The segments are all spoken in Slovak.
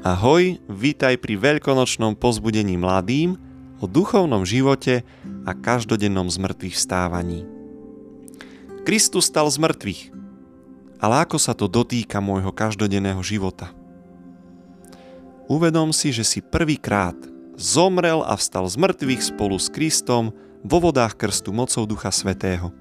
Ahoj, vítaj pri veľkonočnom pozbudení mladým o duchovnom živote a každodennom zmrtvých vstávaní. Kristus stal z mŕtvych, ale ako sa to dotýka môjho každodenného života? Uvedom si, že si prvýkrát zomrel a vstal z mŕtvych spolu s Kristom vo vodách krstu mocou Ducha Svetého.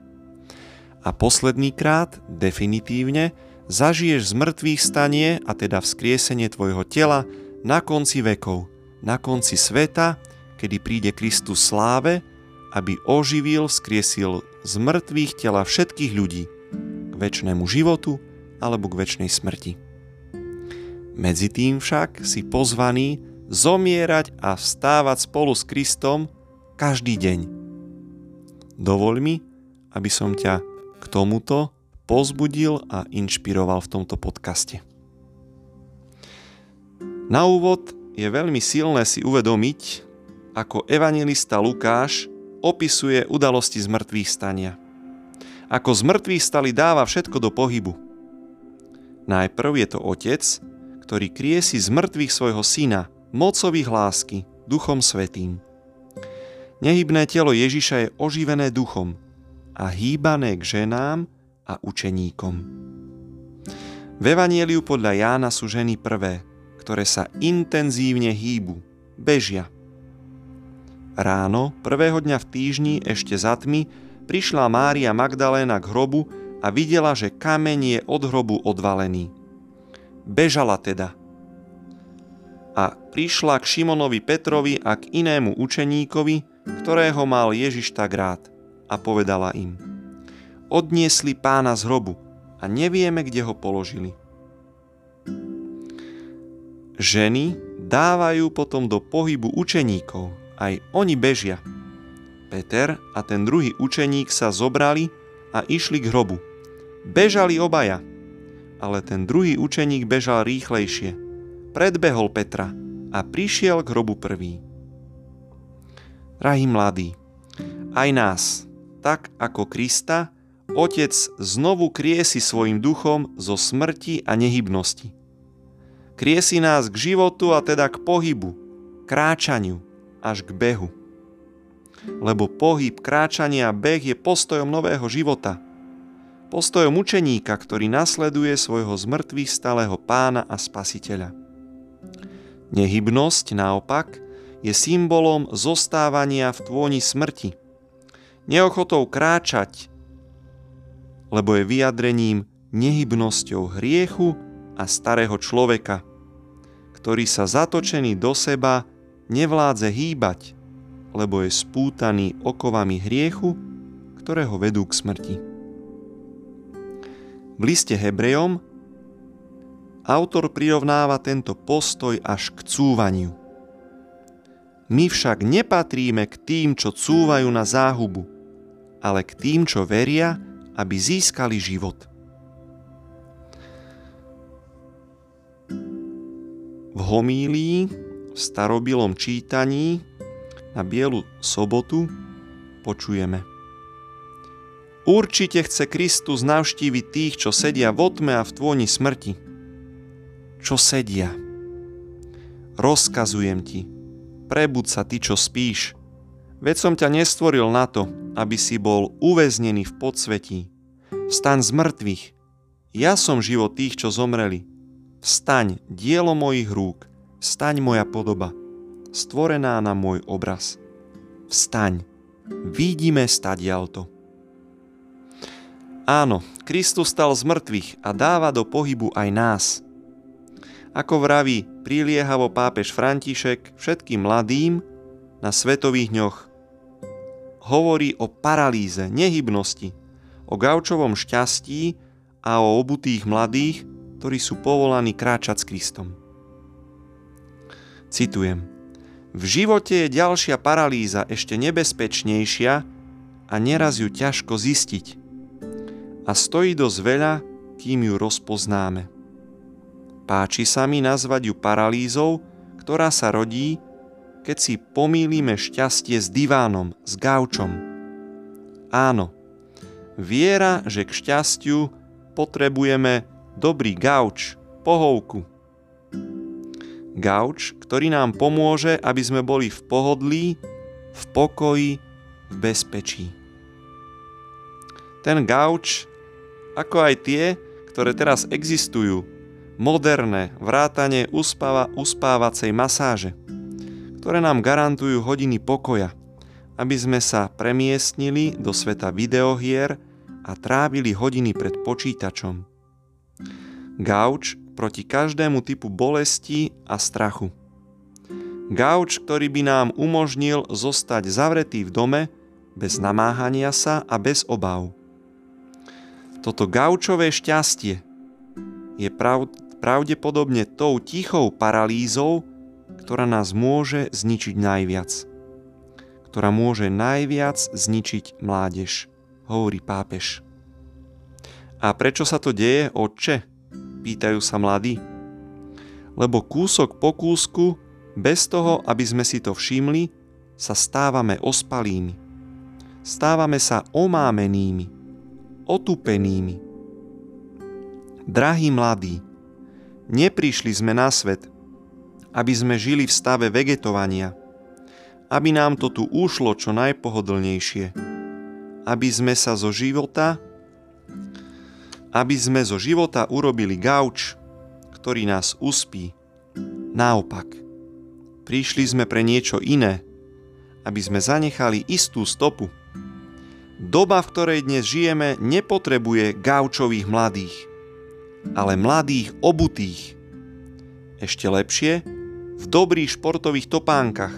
A posledný krát, definitívne, zažiješ z mŕtvych stanie a teda vzkriesenie tvojho tela na konci vekov, na konci sveta, kedy príde Kristus sláve, aby oživil, vzkriesil z mŕtvych tela všetkých ľudí k väčšnému životu alebo k väčšnej smrti. Medzi tým však si pozvaný zomierať a vstávať spolu s Kristom každý deň. Dovoľ mi, aby som ťa k tomuto pozbudil a inšpiroval v tomto podcaste. Na úvod je veľmi silné si uvedomiť, ako evangelista Lukáš opisuje udalosti z mŕtvych stania. Ako z stali dáva všetko do pohybu. Najprv je to otec, ktorý kriesi z mŕtvych svojho syna, mocových lásky, duchom svetým. Nehybné telo Ježiša je oživené duchom a hýbané k ženám, a učeníkom. V Evanieliu podľa Jána sú ženy prvé, ktoré sa intenzívne hýbu, bežia. Ráno, prvého dňa v týždni, ešte za tmy, prišla Mária Magdaléna k hrobu a videla, že kameň je od hrobu odvalený. Bežala teda. A prišla k Šimonovi Petrovi a k inému učeníkovi, ktorého mal Ježiš tak rád, a povedala im – odniesli pána z hrobu a nevieme, kde ho položili. Ženy dávajú potom do pohybu učeníkov, aj oni bežia. Peter a ten druhý učeník sa zobrali a išli k hrobu. Bežali obaja, ale ten druhý učeník bežal rýchlejšie. Predbehol Petra a prišiel k hrobu prvý. Drahí mladí, aj nás, tak ako Krista, Otec znovu kriesi svojim duchom zo smrti a nehybnosti. Kriesi nás k životu a teda k pohybu, kráčaniu až k behu. Lebo pohyb, kráčanie a beh je postojom nového života. Postojom učeníka, ktorý nasleduje svojho zmrtvých stalého pána a spasiteľa. Nehybnosť naopak je symbolom zostávania v tvoni smrti. Neochotou kráčať lebo je vyjadrením nehybnosťou hriechu a starého človeka, ktorý sa zatočený do seba nevládze hýbať, lebo je spútaný okovami hriechu, ktoré ho vedú k smrti. V liste Hebrejom autor prirovnáva tento postoj až k cúvaniu. My však nepatríme k tým, čo cúvajú na záhubu, ale k tým, čo veria, aby získali život. V homílii v starobilom čítaní na Bielu sobotu počujeme. Určite chce Kristus navštíviť tých, čo sedia v otme a v tvoni smrti. Čo sedia? Rozkazujem ti, prebud sa ty, čo spíš, Veď som ťa nestvoril na to, aby si bol uväznený v podsvetí. Vstaň z mŕtvych. Ja som život tých, čo zomreli. Vstaň, dielo mojich rúk. Vstaň moja podoba, stvorená na môj obraz. Vstaň, vidíme stadialto. Áno, Kristus stal z mŕtvych a dáva do pohybu aj nás. Ako vraví priliehavo pápež František všetkým mladým na Svetových dňoch hovorí o paralýze, nehybnosti, o gaučovom šťastí a o obutých mladých, ktorí sú povolaní kráčať s Kristom. Citujem. V živote je ďalšia paralýza ešte nebezpečnejšia a neraz ju ťažko zistiť. A stojí dosť veľa, kým ju rozpoznáme. Páči sa mi nazvať ju paralýzou, ktorá sa rodí, keď si pomýlime šťastie s divánom, s gaučom. Áno, viera, že k šťastiu potrebujeme dobrý gauč, pohovku. Gauč, ktorý nám pomôže, aby sme boli v pohodlí, v pokoji, v bezpečí. Ten gauč, ako aj tie, ktoré teraz existujú, moderné vrátanie uspáva, uspávacej masáže, ktoré nám garantujú hodiny pokoja, aby sme sa premiestnili do sveta videohier a trávili hodiny pred počítačom. Gauč proti každému typu bolesti a strachu. Gauč, ktorý by nám umožnil zostať zavretý v dome bez namáhania sa a bez obav. Toto gaučové šťastie je pravdepodobne tou tichou paralýzou, ktorá nás môže zničiť najviac. Ktorá môže najviac zničiť mládež, hovorí pápež. A prečo sa to deje, otče? Pýtajú sa mladí. Lebo kúsok po kúsku, bez toho, aby sme si to všimli, sa stávame ospalými. Stávame sa omámenými, otupenými. Drahí mladí, neprišli sme na svet, aby sme žili v stave vegetovania, aby nám to tu ušlo čo najpohodlnejšie, aby sme sa zo života aby sme zo života urobili gauč, ktorý nás uspí. Naopak, prišli sme pre niečo iné, aby sme zanechali istú stopu. Doba, v ktorej dnes žijeme, nepotrebuje gaučových mladých, ale mladých obutých. Ešte lepšie, v dobrých športových topánkach.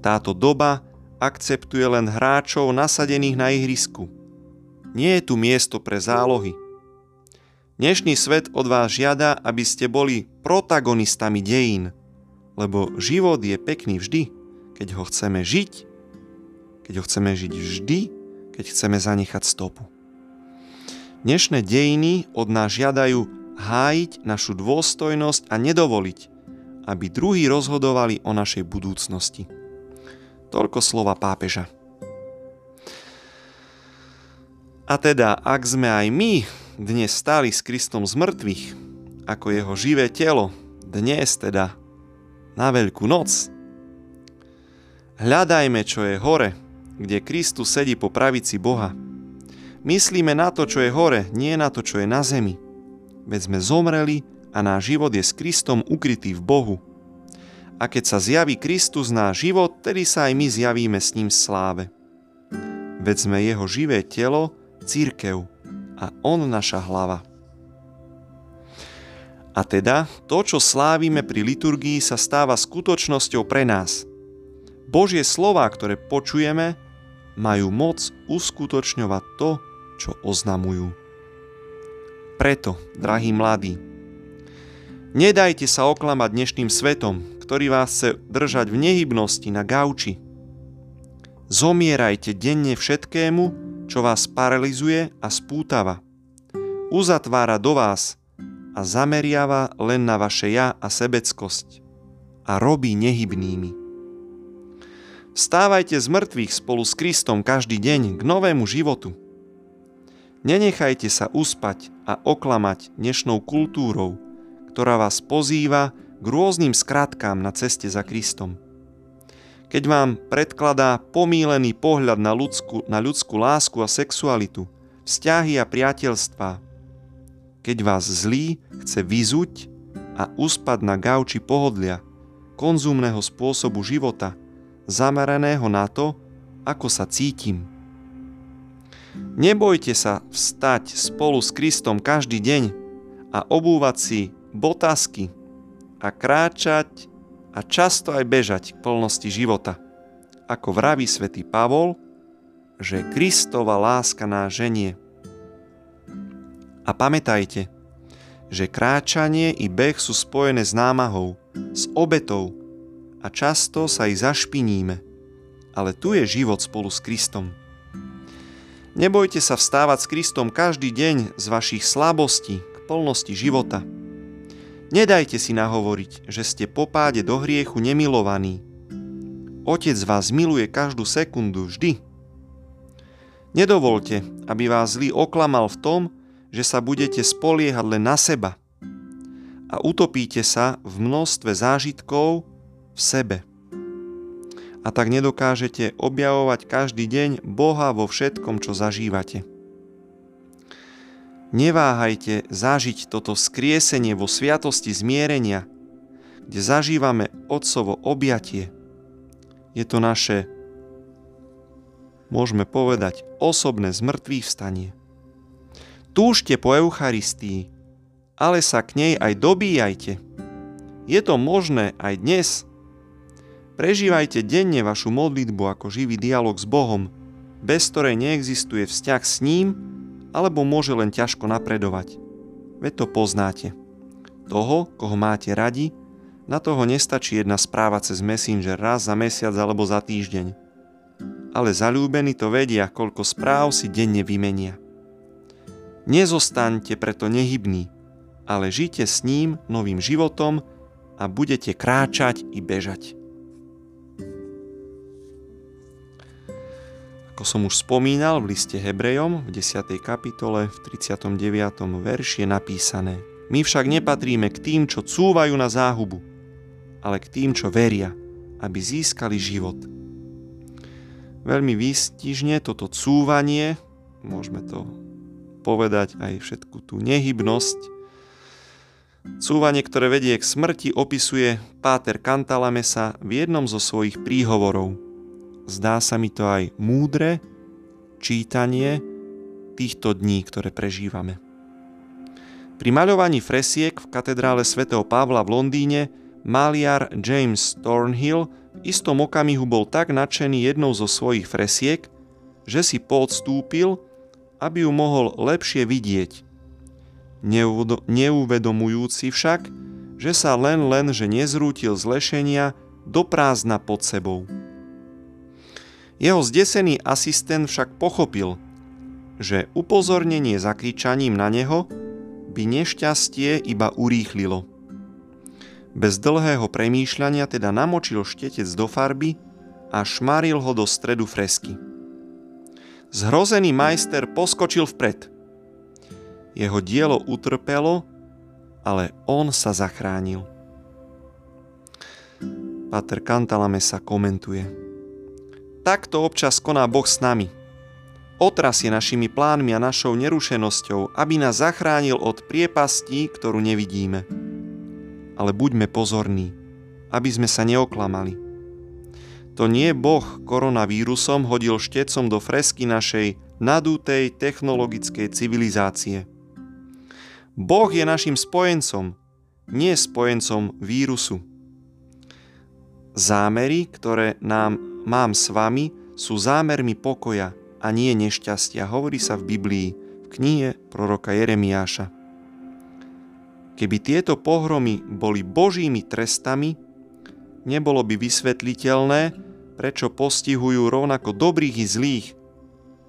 Táto doba akceptuje len hráčov nasadených na ihrisku nie je tu miesto pre zálohy. Dnešný svet od vás žiada, aby ste boli protagonistami dejín, lebo život je pekný vždy, keď ho chceme žiť, keď ho chceme žiť vždy, keď chceme zanechať stopu. Dnešné dejiny od nás žiadajú hájiť našu dôstojnosť a nedovoliť, aby druhí rozhodovali o našej budúcnosti. Toľko slova pápeža. A teda, ak sme aj my dnes stáli s Kristom z mŕtvych, ako jeho živé telo, dnes teda, na Veľkú noc, hľadajme, čo je hore, kde Kristus sedí po pravici Boha. Myslíme na to, čo je hore, nie na to, čo je na zemi. Veď sme zomreli a náš život je s Kristom ukrytý v Bohu. A keď sa zjaví Kristus náš život, tedy sa aj my zjavíme s ním v sláve. Veď sme jeho živé telo, církev a on naša hlava. A teda to, čo slávime pri liturgii, sa stáva skutočnosťou pre nás. Božie slova, ktoré počujeme, majú moc uskutočňovať to, čo oznamujú. Preto, drahí mladí, nedajte sa oklamať dnešným svetom, ktorý vás chce držať v nehybnosti na gauči. Zomierajte denne všetkému, čo vás paralizuje a spútava. Uzatvára do vás a zameriava len na vaše ja a sebeckosť a robí nehybnými. Vstávajte z mŕtvych spolu s Kristom každý deň k novému životu. Nenechajte sa uspať a oklamať dnešnou kultúrou, ktorá vás pozýva k rôznym skratkám na ceste za Kristom keď vám predkladá pomílený pohľad na ľudskú, na ľudskú lásku a sexualitu, vzťahy a priateľstva, keď vás zlý chce vyzuť a uspať na gauči pohodlia, konzumného spôsobu života, zameraného na to, ako sa cítim. Nebojte sa vstať spolu s Kristom každý deň a obúvať si botasky a kráčať a často aj bežať k plnosti života. Ako vraví svätý Pavol, že Kristova láska nás ženie. A pamätajte, že kráčanie i beh sú spojené s námahou, s obetou a často sa i zašpiníme, ale tu je život spolu s Kristom. Nebojte sa vstávať s Kristom každý deň z vašich slabostí k plnosti života – Nedajte si nahovoriť, že ste po páde do hriechu nemilovaní. Otec vás miluje každú sekundu vždy. Nedovolte, aby vás zlý oklamal v tom, že sa budete spoliehať len na seba a utopíte sa v množstve zážitkov v sebe. A tak nedokážete objavovať každý deň Boha vo všetkom, čo zažívate. Neváhajte zažiť toto skriesenie vo sviatosti zmierenia, kde zažívame Otcovo objatie. Je to naše, môžeme povedať, osobné zmrtvý vstanie. Túžte po Eucharistii, ale sa k nej aj dobíjajte. Je to možné aj dnes. Prežívajte denne vašu modlitbu ako živý dialog s Bohom, bez ktorej neexistuje vzťah s ním, alebo môže len ťažko napredovať. Veď to poznáte. Toho, koho máte radi, na toho nestačí jedna správa cez Messenger raz za mesiac alebo za týždeň. Ale zalúbení to vedia, koľko správ si denne vymenia. Nezostaňte preto nehybní, ale žite s ním novým životom a budete kráčať i bežať. Ako som už spomínal v liste Hebrejom v 10. kapitole v 39. verši je napísané My však nepatríme k tým, čo cúvajú na záhubu, ale k tým, čo veria, aby získali život. Veľmi výstižne toto cúvanie, môžeme to povedať aj všetku tú nehybnosť, Cúvanie, ktoré vedie k smrti, opisuje Páter Cantalamessa v jednom zo svojich príhovorov. Zdá sa mi to aj múdre čítanie týchto dní, ktoré prežívame. Pri maľovaní fresiek v katedrále svätého Pavla v Londýne maliar James Thornhill v istom okamihu bol tak nadšený jednou zo svojich fresiek, že si podstúpil, aby ju mohol lepšie vidieť – neuvedomujúci však, že sa len len, že nezrútil z lešenia do prázdna pod sebou. Jeho zdesený asistent však pochopil, že upozornenie zakričaním na neho by nešťastie iba urýchlilo. Bez dlhého premýšľania teda namočil štetec do farby a šmaril ho do stredu fresky. Zhrozený majster poskočil vpred – jeho dielo utrpelo, ale on sa zachránil. Pater Kantalame sa komentuje. Takto občas koná Boh s nami. Otrasie našimi plánmi a našou nerušenosťou, aby nás zachránil od priepastí, ktorú nevidíme. Ale buďme pozorní, aby sme sa neoklamali. To nie Boh koronavírusom hodil štecom do fresky našej nadútej technologickej civilizácie – Boh je našim spojencom, nie spojencom vírusu. Zámery, ktoré nám mám s vami, sú zámermi pokoja a nie nešťastia, hovorí sa v Biblii, v knihe proroka Jeremiáša. Keby tieto pohromy boli božími trestami, nebolo by vysvetliteľné, prečo postihujú rovnako dobrých i zlých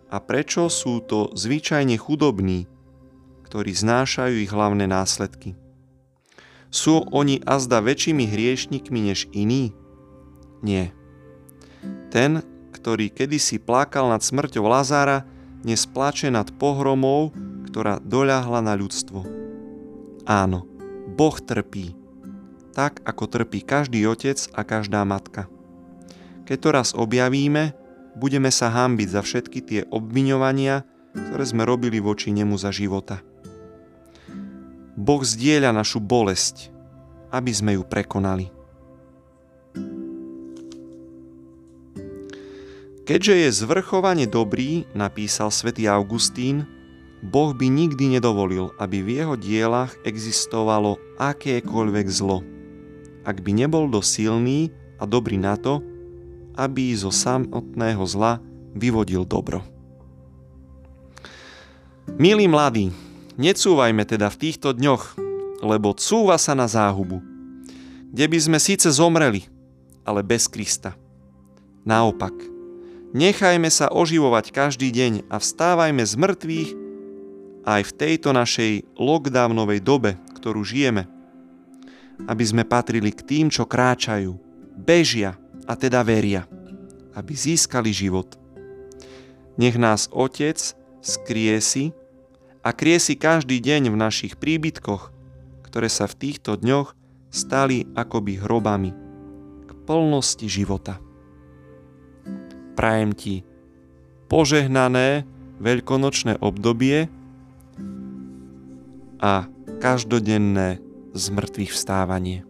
a prečo sú to zvyčajne chudobní, ktorí znášajú ich hlavné následky. Sú oni azda väčšími hriešnikmi než iní? Nie. Ten, ktorý kedysi plakal nad smrťou Lazára, dnes plače nad pohromou, ktorá doľahla na ľudstvo. Áno, Boh trpí, tak ako trpí každý otec a každá matka. Keď to raz objavíme, budeme sa hambiť za všetky tie obviňovania, ktoré sme robili voči nemu za života. Boh zdieľa našu bolesť, aby sme ju prekonali. Keďže je zvrchovane dobrý, napísal svätý Augustín, Boh by nikdy nedovolil, aby v jeho dielach existovalo akékoľvek zlo, ak by nebol dosť silný a dobrý na to, aby zo samotného zla vyvodil dobro. Milí mladí, Necúvajme teda v týchto dňoch, lebo cúva sa na záhubu, kde by sme síce zomreli, ale bez Krista. Naopak, nechajme sa oživovať každý deň a vstávajme z mŕtvych aj v tejto našej lockdownovej dobe, ktorú žijeme, aby sme patrili k tým, čo kráčajú, bežia a teda veria, aby získali život. Nech nás Otec skriesi a kriesi každý deň v našich príbytkoch, ktoré sa v týchto dňoch stali akoby hrobami k plnosti života. Prajem ti požehnané veľkonočné obdobie a každodenné zmrtvých vstávanie.